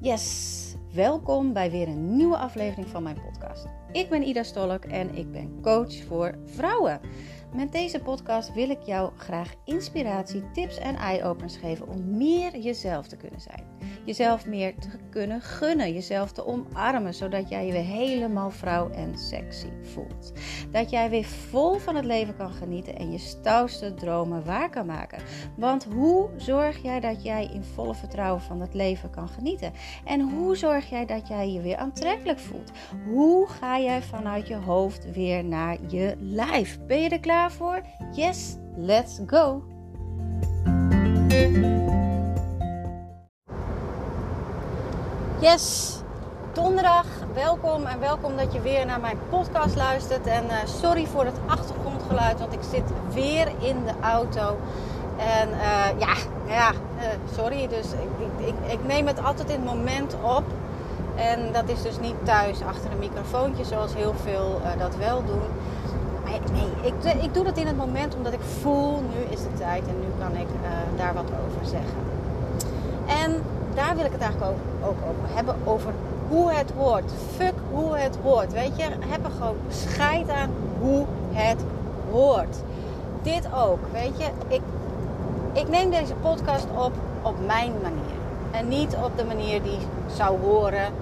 Yes, welkom bij weer een nieuwe aflevering van mijn podcast. Ik ben Ida Stolk en ik ben coach voor vrouwen. Met deze podcast wil ik jou graag inspiratie, tips en eye-openers geven om meer jezelf te kunnen zijn. Jezelf meer te kunnen gunnen, jezelf te omarmen, zodat jij je weer helemaal vrouw en sexy voelt. Dat jij weer vol van het leven kan genieten en je stoutste dromen waar kan maken. Want hoe zorg jij dat jij in volle vertrouwen van het leven kan genieten? En hoe zorg jij dat jij je weer aantrekkelijk voelt? Hoe ga jij vanuit je hoofd weer naar je lijf? Ben je er klaar? Voor? Yes, let's go! Yes, donderdag. Welkom en welkom dat je weer naar mijn podcast luistert. En uh, sorry voor het achtergrondgeluid, want ik zit weer in de auto. En uh, ja, ja uh, sorry. Dus ik, ik, ik, neem het altijd in het moment op. En dat is dus niet thuis achter een microfoontje, zoals heel veel dat wel doen nee, ik, ik doe dat in het moment omdat ik voel, nu is de tijd en nu kan ik uh, daar wat over zeggen. En daar wil ik het eigenlijk ook, ook over hebben, over hoe het hoort. Fuck hoe het hoort. Weet je, heb er gewoon scheid aan hoe het hoort. Dit ook, weet je. Ik, ik neem deze podcast op op mijn manier. En niet op de manier die zou horen.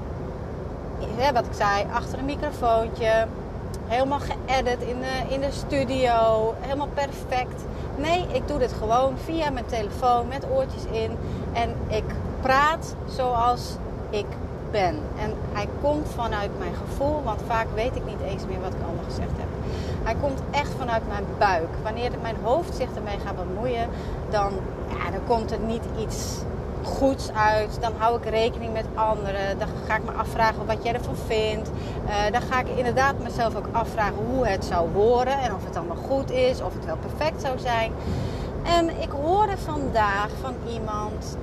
wat ik zei, achter een microfoontje helemaal geëdit in de, in de studio, helemaal perfect. Nee, ik doe dit gewoon via mijn telefoon met oortjes in en ik praat zoals ik ben. En hij komt vanuit mijn gevoel, want vaak weet ik niet eens meer wat ik allemaal gezegd heb. Hij komt echt vanuit mijn buik. Wanneer mijn hoofd zich ermee gaat bemoeien, dan, ja, dan komt er niet iets goeds uit. Dan hou ik rekening met anderen. Dan ga ik me afvragen wat jij ervan vindt. Uh, dan ga ik inderdaad mezelf ook afvragen hoe het zou horen. En of het allemaal goed is. Of het wel perfect zou zijn. En ik hoorde vandaag van iemand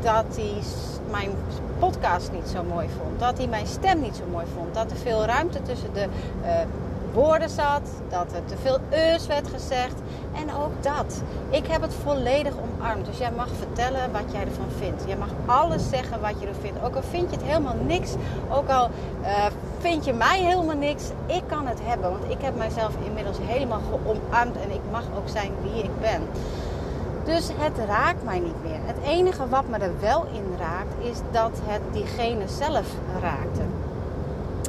dat hij mijn podcast niet zo mooi vond. Dat hij mijn stem niet zo mooi vond. Dat er veel ruimte tussen de uh, woorden zat, dat er te veel eus werd gezegd. En ook dat. Ik heb het volledig omarmd. Dus jij mag vertellen wat jij ervan vindt. Jij mag alles zeggen wat je ervan vindt. Ook al vind je het helemaal niks. Ook al uh, vind je mij helemaal niks. Ik kan het hebben. Want ik heb mijzelf inmiddels helemaal geomarmd. En ik mag ook zijn wie ik ben. Dus het raakt mij niet meer. Het enige wat me er wel in raakt, is dat het diegene zelf raakte.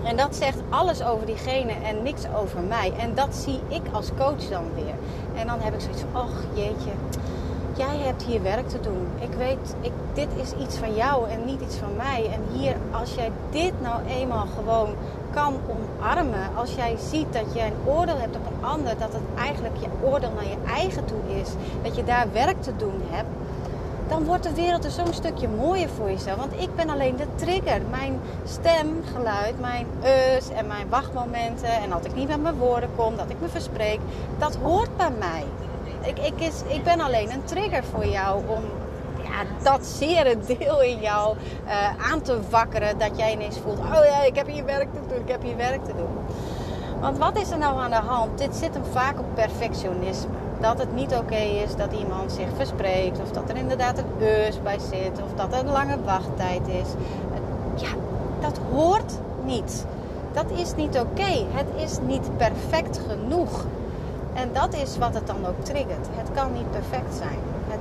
En dat zegt alles over diegene en niks over mij. En dat zie ik als coach dan weer. En dan heb ik zoiets van, ach jeetje, jij hebt hier werk te doen. Ik weet, ik, dit is iets van jou en niet iets van mij. En hier, als jij dit nou eenmaal gewoon kan omarmen. Als jij ziet dat je een oordeel hebt op een ander. Dat het eigenlijk je oordeel naar je eigen toe is. Dat je daar werk te doen hebt dan wordt de wereld er zo'n stukje mooier voor jezelf. Want ik ben alleen de trigger. Mijn stemgeluid, mijn us en mijn wachtmomenten. En dat ik niet met mijn woorden kom, dat ik me verspreek. Dat hoort bij mij. Ik, ik, is, ik ben alleen een trigger voor jou om ja, dat zere deel in jou uh, aan te wakkeren. Dat jij ineens voelt, oh ja, ik heb hier werk te doen, ik heb hier werk te doen. Want wat is er nou aan de hand? Dit zit hem vaak op perfectionisme dat het niet oké is dat iemand zich verspreekt. Of dat er inderdaad een beurs bij zit. Of dat er een lange wachttijd is. Ja, dat hoort niet. Dat is niet oké. Het is niet perfect genoeg. En dat is wat het dan ook triggert. Het kan niet perfect zijn het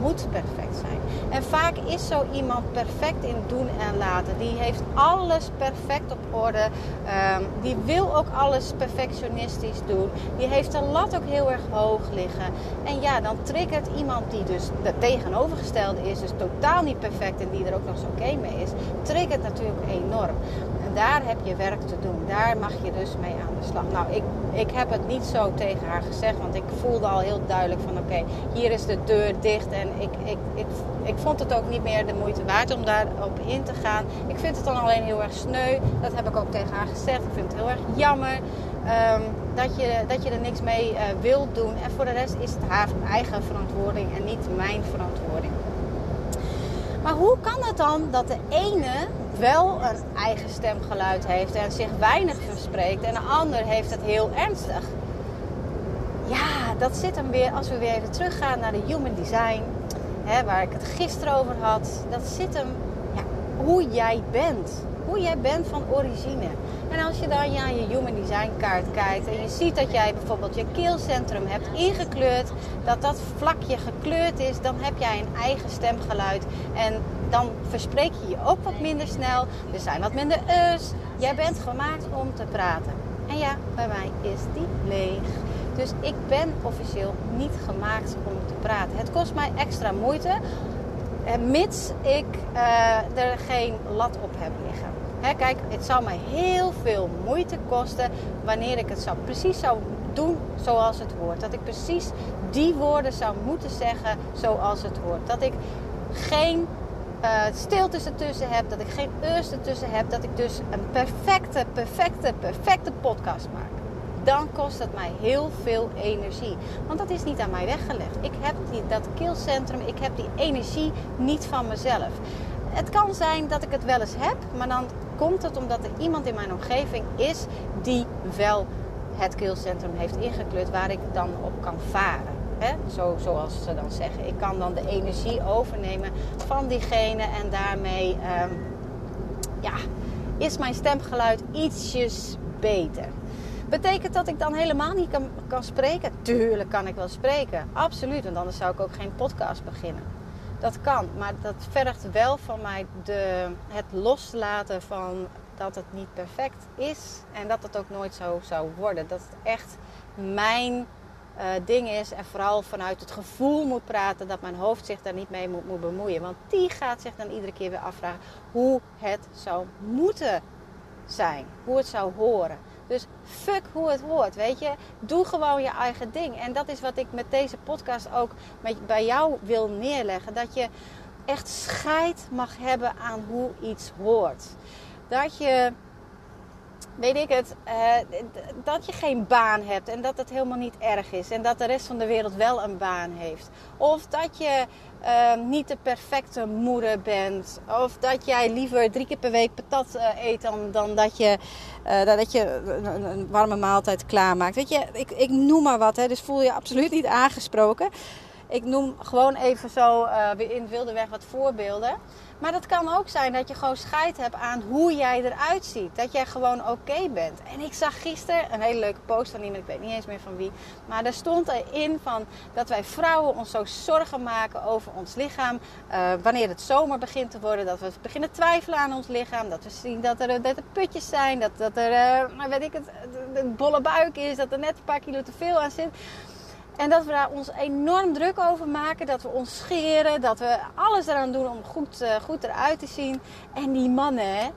moet perfect zijn. En vaak is zo iemand perfect in doen en laten. Die heeft alles perfect op orde. Um, die wil ook alles perfectionistisch doen. Die heeft de lat ook heel erg hoog liggen. En ja, dan triggert iemand die dus de tegenovergestelde is, dus totaal niet perfect en die er ook nog zo oké mee is, triggert natuurlijk enorm daar heb je werk te doen. Daar mag je dus mee aan de slag. Nou, ik, ik heb het niet zo tegen haar gezegd, want ik voelde al heel duidelijk van oké, hier is de deur dicht. En ik, ik, ik, ik vond het ook niet meer de moeite waard om daarop in te gaan. Ik vind het dan alleen heel erg sneu. Dat heb ik ook tegen haar gezegd. Ik vind het heel erg jammer. Um, dat, je, dat je er niks mee uh, wilt doen. En voor de rest is het haar eigen verantwoording en niet mijn verantwoording. Maar hoe kan het dan dat de ene wel een eigen stemgeluid heeft en zich weinig verspreekt en de ander heeft het heel ernstig? Dat zit hem weer, als we weer even teruggaan naar de human design, hè, waar ik het gisteren over had, dat zit hem ja, hoe jij bent. Hoe jij bent van origine. En als je dan ja, je Human Design kaart kijkt en je ziet dat jij bijvoorbeeld je keelcentrum hebt ingekleurd, dat dat vlakje gekleurd is, dan heb jij een eigen stemgeluid. En dan verspreek je je ook wat minder snel. Er zijn wat minder us. Jij bent gemaakt om te praten. En ja, bij mij is die leeg. Dus ik ben officieel niet gemaakt om te praten. Het kost mij extra moeite, eh, mits ik uh, er geen lat op heb liggen. Kijk, het zou mij heel veel moeite kosten wanneer ik het zou, precies zou doen zoals het hoort. Dat ik precies die woorden zou moeten zeggen zoals het hoort. Dat ik geen uh, stiltes ertussen heb, dat ik geen eus ertussen heb, dat ik dus een perfecte, perfecte, perfecte podcast maak. Dan kost het mij heel veel energie. Want dat is niet aan mij weggelegd. Ik heb die, dat keelcentrum, ik heb die energie niet van mezelf. Het kan zijn dat ik het wel eens heb, maar dan komt het omdat er iemand in mijn omgeving is die wel het keelcentrum heeft ingekleurd waar ik dan op kan varen. Zo, zoals ze dan zeggen. Ik kan dan de energie overnemen van diegene en daarmee um, ja, is mijn stemgeluid ietsjes beter. Betekent dat ik dan helemaal niet kan, kan spreken? Tuurlijk kan ik wel spreken, absoluut. Want anders zou ik ook geen podcast beginnen. Dat kan, maar dat vergt wel van mij de, het loslaten van dat het niet perfect is en dat het ook nooit zo zou worden. Dat het echt mijn uh, ding is en vooral vanuit het gevoel moet praten dat mijn hoofd zich daar niet mee moet, moet bemoeien. Want die gaat zich dan iedere keer weer afvragen hoe het zou moeten zijn, hoe het zou horen. Dus fuck hoe het hoort, weet je. Doe gewoon je eigen ding. En dat is wat ik met deze podcast ook met, bij jou wil neerleggen. Dat je echt scheid mag hebben aan hoe iets hoort. Dat je weet ik het, uh, dat je geen baan hebt en dat het helemaal niet erg is. En dat de rest van de wereld wel een baan heeft. Of dat je uh, niet de perfecte moeder bent. Of dat jij liever drie keer per week patat uh, eet dan, dan dat je, dat je een, een, warme maaltijd klaarmaakt. Weet je, ik, ik noem maar wat, hè, dus voel je absoluut niet aangesproken. Ik noem gewoon even zo weer in wilde weg wat voorbeelden. Maar dat kan ook zijn dat je gewoon scheid hebt aan hoe jij eruit ziet. Dat jij gewoon oké bent. En ik zag gisteren een hele leuke post van iemand, ik weet niet eens meer van wie. Maar daar stond erin van dat wij vrouwen ons zo zorgen maken over ons lichaam. Uh, wanneer het zomer begint te worden, dat we beginnen twijfelen aan ons lichaam. Dat we zien dat er, dat er putjes zijn, dat, dat er, weet ik het, een bolle buik is, dat er net een paar kilo te veel aan zit. En dat we daar ons enorm druk over maken. Dat we ons scheren. Dat we alles eraan doen om goed, uh, goed eruit te zien. En die mannen,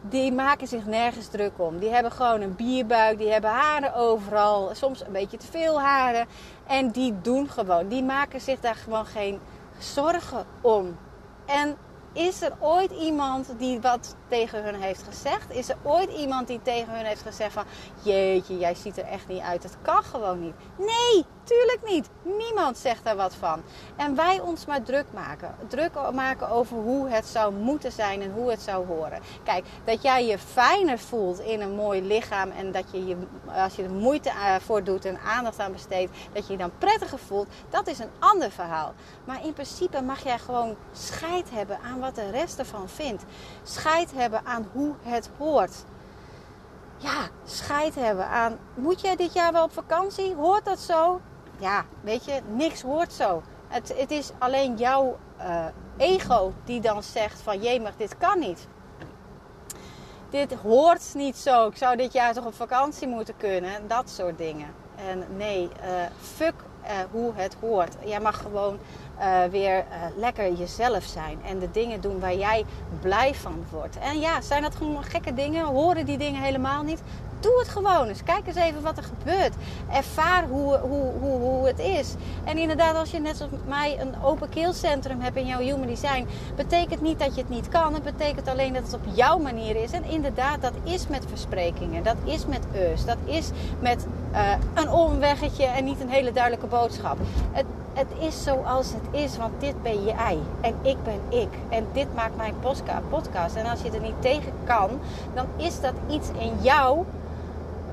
die maken zich nergens druk om. Die hebben gewoon een bierbuik. Die hebben haren overal. Soms een beetje te veel haren. En die doen gewoon. Die maken zich daar gewoon geen zorgen om. En is er ooit iemand die wat tegen hun heeft gezegd? Is er ooit iemand die tegen hun heeft gezegd van... Jeetje, jij ziet er echt niet uit. Dat kan gewoon niet. Nee, tuurlijk niet. Niemand zegt daar wat van. En wij ons maar druk maken. Druk maken over hoe het zou moeten zijn en hoe het zou horen. Kijk, dat jij je fijner voelt in een mooi lichaam... en dat je, je als je er moeite eh, voor doet en aandacht aan besteedt... dat je je dan prettiger voelt, dat is een ander verhaal. Maar in principe mag jij gewoon scheid hebben aan wat de rest ervan vindt. Scheid hebben aan hoe het hoort. Ja, scheid hebben aan. Moet jij dit jaar wel op vakantie? Hoort dat zo? Ja, weet je, niks hoort zo. Het, het is alleen jouw uh, ego die dan zegt van jemig, dit kan niet. Dit hoort niet zo. Ik zou dit jaar toch op vakantie moeten kunnen. Dat soort dingen. En nee, uh, fuck uh, hoe het hoort. Jij mag gewoon weer lekker jezelf zijn. En de dingen doen waar jij blij van wordt. En ja, zijn dat gewoon gekke dingen? Horen die dingen helemaal niet? Doe het gewoon eens. Kijk eens even wat er gebeurt. Ervaar hoe, hoe, hoe, hoe het is. En inderdaad, als je net zoals mij een open keelcentrum hebt in jouw human design, betekent niet dat je het niet kan. Het betekent alleen dat het op jouw manier is. En inderdaad, dat is met versprekingen. Dat is met us. Dat is met uh, een omweggetje en niet een hele duidelijke boodschap. Het, het is zoals het is, want dit ben jij en ik ben ik. En dit maakt mijn podcast. En als je er niet tegen kan, dan is dat iets in jou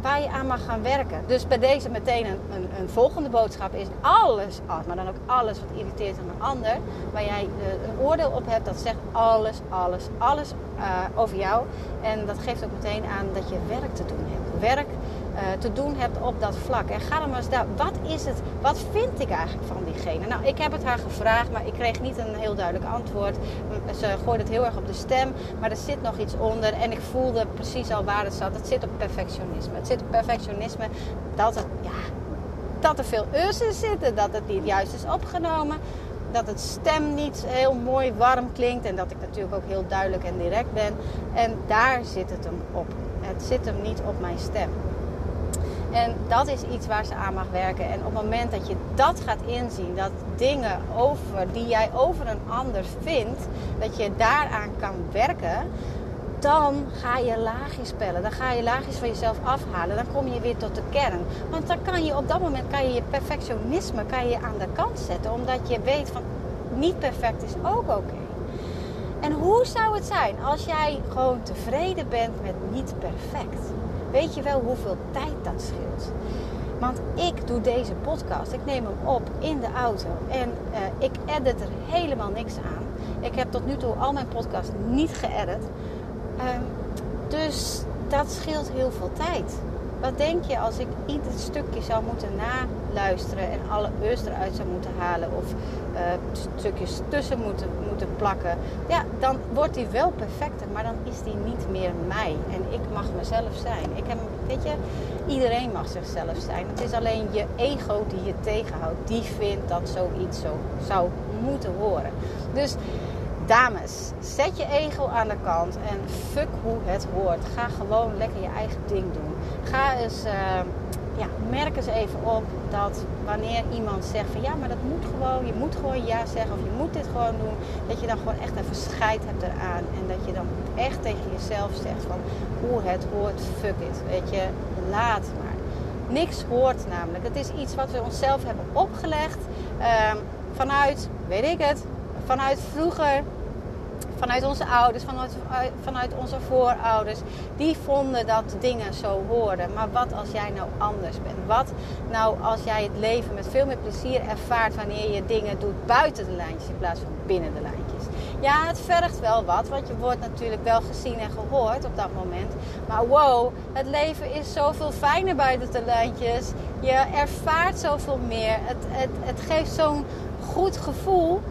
waar je aan mag gaan werken. Dus bij deze meteen een, een, een volgende boodschap is alles, maar dan ook alles wat irriteert aan een ander, waar jij een oordeel op hebt, dat zegt alles, alles, alles uh, over jou. En dat geeft ook meteen aan dat je werk te doen hebt. Werk te doen hebt op dat vlak. En ga dan maar eens daar. Wat is het? Wat vind ik eigenlijk van diegene? Nou, ik heb het haar gevraagd, maar ik kreeg niet een heel duidelijk antwoord. Ze gooide het heel erg op de stem, maar er zit nog iets onder. En ik voelde precies al waar het zat. Het zit op perfectionisme. Het zit op perfectionisme dat het, ja, dat er veel us in zitten, dat het niet juist is opgenomen. Dat het stem niet heel mooi warm klinkt en dat ik natuurlijk ook heel duidelijk en direct ben. En daar zit het hem op. Het zit hem niet op mijn stem. En dat is iets waar ze aan mag werken. En op het moment dat je dat gaat inzien, dat dingen over die jij over een ander vindt, dat je daaraan kan werken, dan ga je laagjes spellen. Dan ga je laagjes van jezelf afhalen. Dan kom je weer tot de kern. Want dan kan je op dat moment kan je, je perfectionisme kan je aan de kant zetten. Omdat je weet van niet perfect is ook oké. En hoe zou het zijn als jij gewoon tevreden bent met niet perfect? Weet je wel hoeveel tijd dat scheelt? Want ik doe deze podcast, ik neem hem op in de auto en uh, ik edit er helemaal niks aan. Ik heb tot nu toe al mijn podcast niet geëdit. Um, dus dat scheelt heel veel tijd. Wat denk je als ik ieder stukje zou moeten naluisteren en alle eus eruit zou moeten halen of uh, stukjes tussen moeten, moeten plakken? Ja, dan wordt die wel perfecter, maar dan is die niet meer mij. En ik mag mezelf zijn. Ik heb, weet je, iedereen mag zichzelf zijn. Het is alleen je ego die je tegenhoudt. Die vindt dat zoiets zo zou moeten horen. Dus Dames, zet je ego aan de kant en fuck hoe het hoort. Ga gewoon lekker je eigen ding doen. Ga eens, uh, ja, merk eens even op dat wanneer iemand zegt van ja, maar dat moet gewoon, je moet gewoon ja zeggen of je moet dit gewoon doen, dat je dan gewoon echt even scheid hebt eraan en dat je dan echt tegen jezelf zegt van hoe het hoort, fuck it, weet je, laat maar. Niks hoort namelijk. Het is iets wat we onszelf hebben opgelegd uh, vanuit, weet ik het, vanuit vroeger vanuit onze ouders, vanuit, vanuit onze voorouders, die vonden dat dingen zo hoorden. Maar wat als jij nou anders bent? Wat nou als jij het leven met veel meer plezier ervaart wanneer je dingen doet buiten de lijntjes in plaats van binnen de lijntjes? Ja, het vergt wel wat, want je wordt natuurlijk wel gezien en gehoord op dat moment. Maar wow, het leven is zoveel fijner buiten de lijntjes. Je ervaart zoveel meer. Het, het, het geeft zo'n goed gevoel.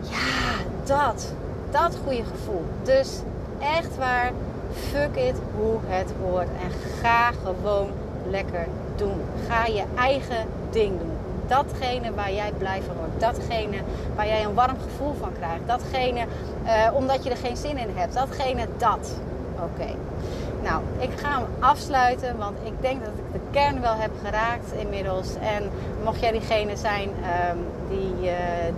Ja, dat dat goede gevoel. Dus echt waar, fuck it hoe het hoort. En ga gewoon lekker doen. Ga je eigen ding doen. Datgene waar jij blij van wordt. Datgene waar jij een warm gevoel van krijgt. Datgene uh, omdat je er geen zin in hebt. Datgene dat. Oké. Nou, ik ga hem afsluiten, want ik denk dat ik de kern wel heb geraakt inmiddels. En mocht jij diegene zijn um, die, uh,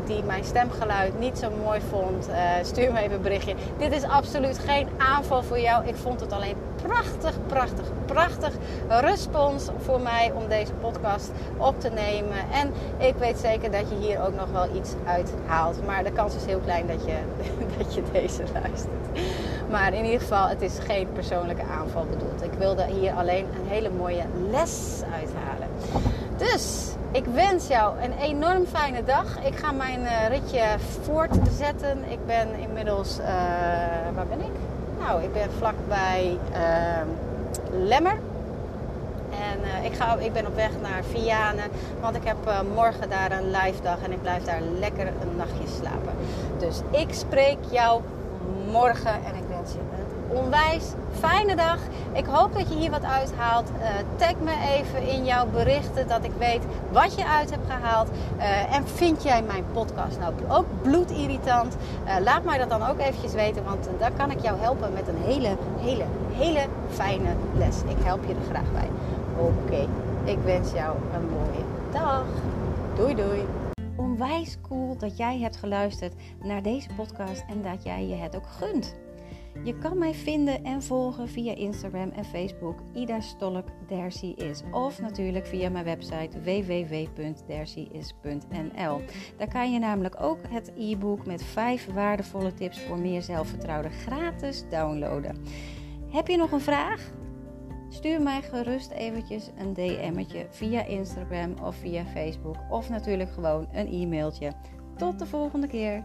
die mijn stemgeluid niet zo mooi vond, uh, stuur me even een berichtje. Dit is absoluut geen aanval voor jou. Ik vond het alleen prachtig, prachtig, prachtig respons voor mij om deze podcast op te nemen. En ik weet zeker dat je hier ook nog wel iets uit haalt. Maar de kans is heel klein dat je, dat je deze luistert. Maar in ieder geval, het is geen persoonlijke aanval bedoeld. Ik wilde hier alleen een hele mooie les uithalen. Dus ik wens jou een enorm fijne dag. Ik ga mijn uh, ritje voortzetten. Ik ben inmiddels. Uh, waar ben ik? Nou, ik ben vlakbij uh, Lemmer. En uh, ik, ga, ik ben op weg naar Vianen. Want ik heb morgen daar een live dag. En ik blijf daar lekker een nachtje slapen. Dus ik spreek jou morgen. En ik onwijs fijne dag. Ik hoop dat je hier wat uithaalt. Uh, tag me even in jouw berichten dat ik weet wat je uit hebt gehaald. Uh, en vind jij mijn podcast nou ook bloedirritant? Uh, laat mij dat dan ook eventjes weten, want daar kan ik jou helpen met een hele, hele, hele fijne les. Ik help je er graag bij. Oké, ik wens jou een mooie dag. Doei doei. Onwijs cool dat jij hebt geluisterd naar deze podcast en dat jij je het ook gunt. Je kan mij vinden en volgen via Instagram en Facebook. Ida Stolk is. Of natuurlijk via mijn website www.dercyis.nl. Daar kan je namelijk ook het e-book met 5 waardevolle tips voor meer zelfvertrouwen gratis downloaden. Heb je nog een vraag? Stuur mij gerust eventjes een DM'tje via Instagram of via Facebook of natuurlijk gewoon een e-mailtje. Tot de volgende keer.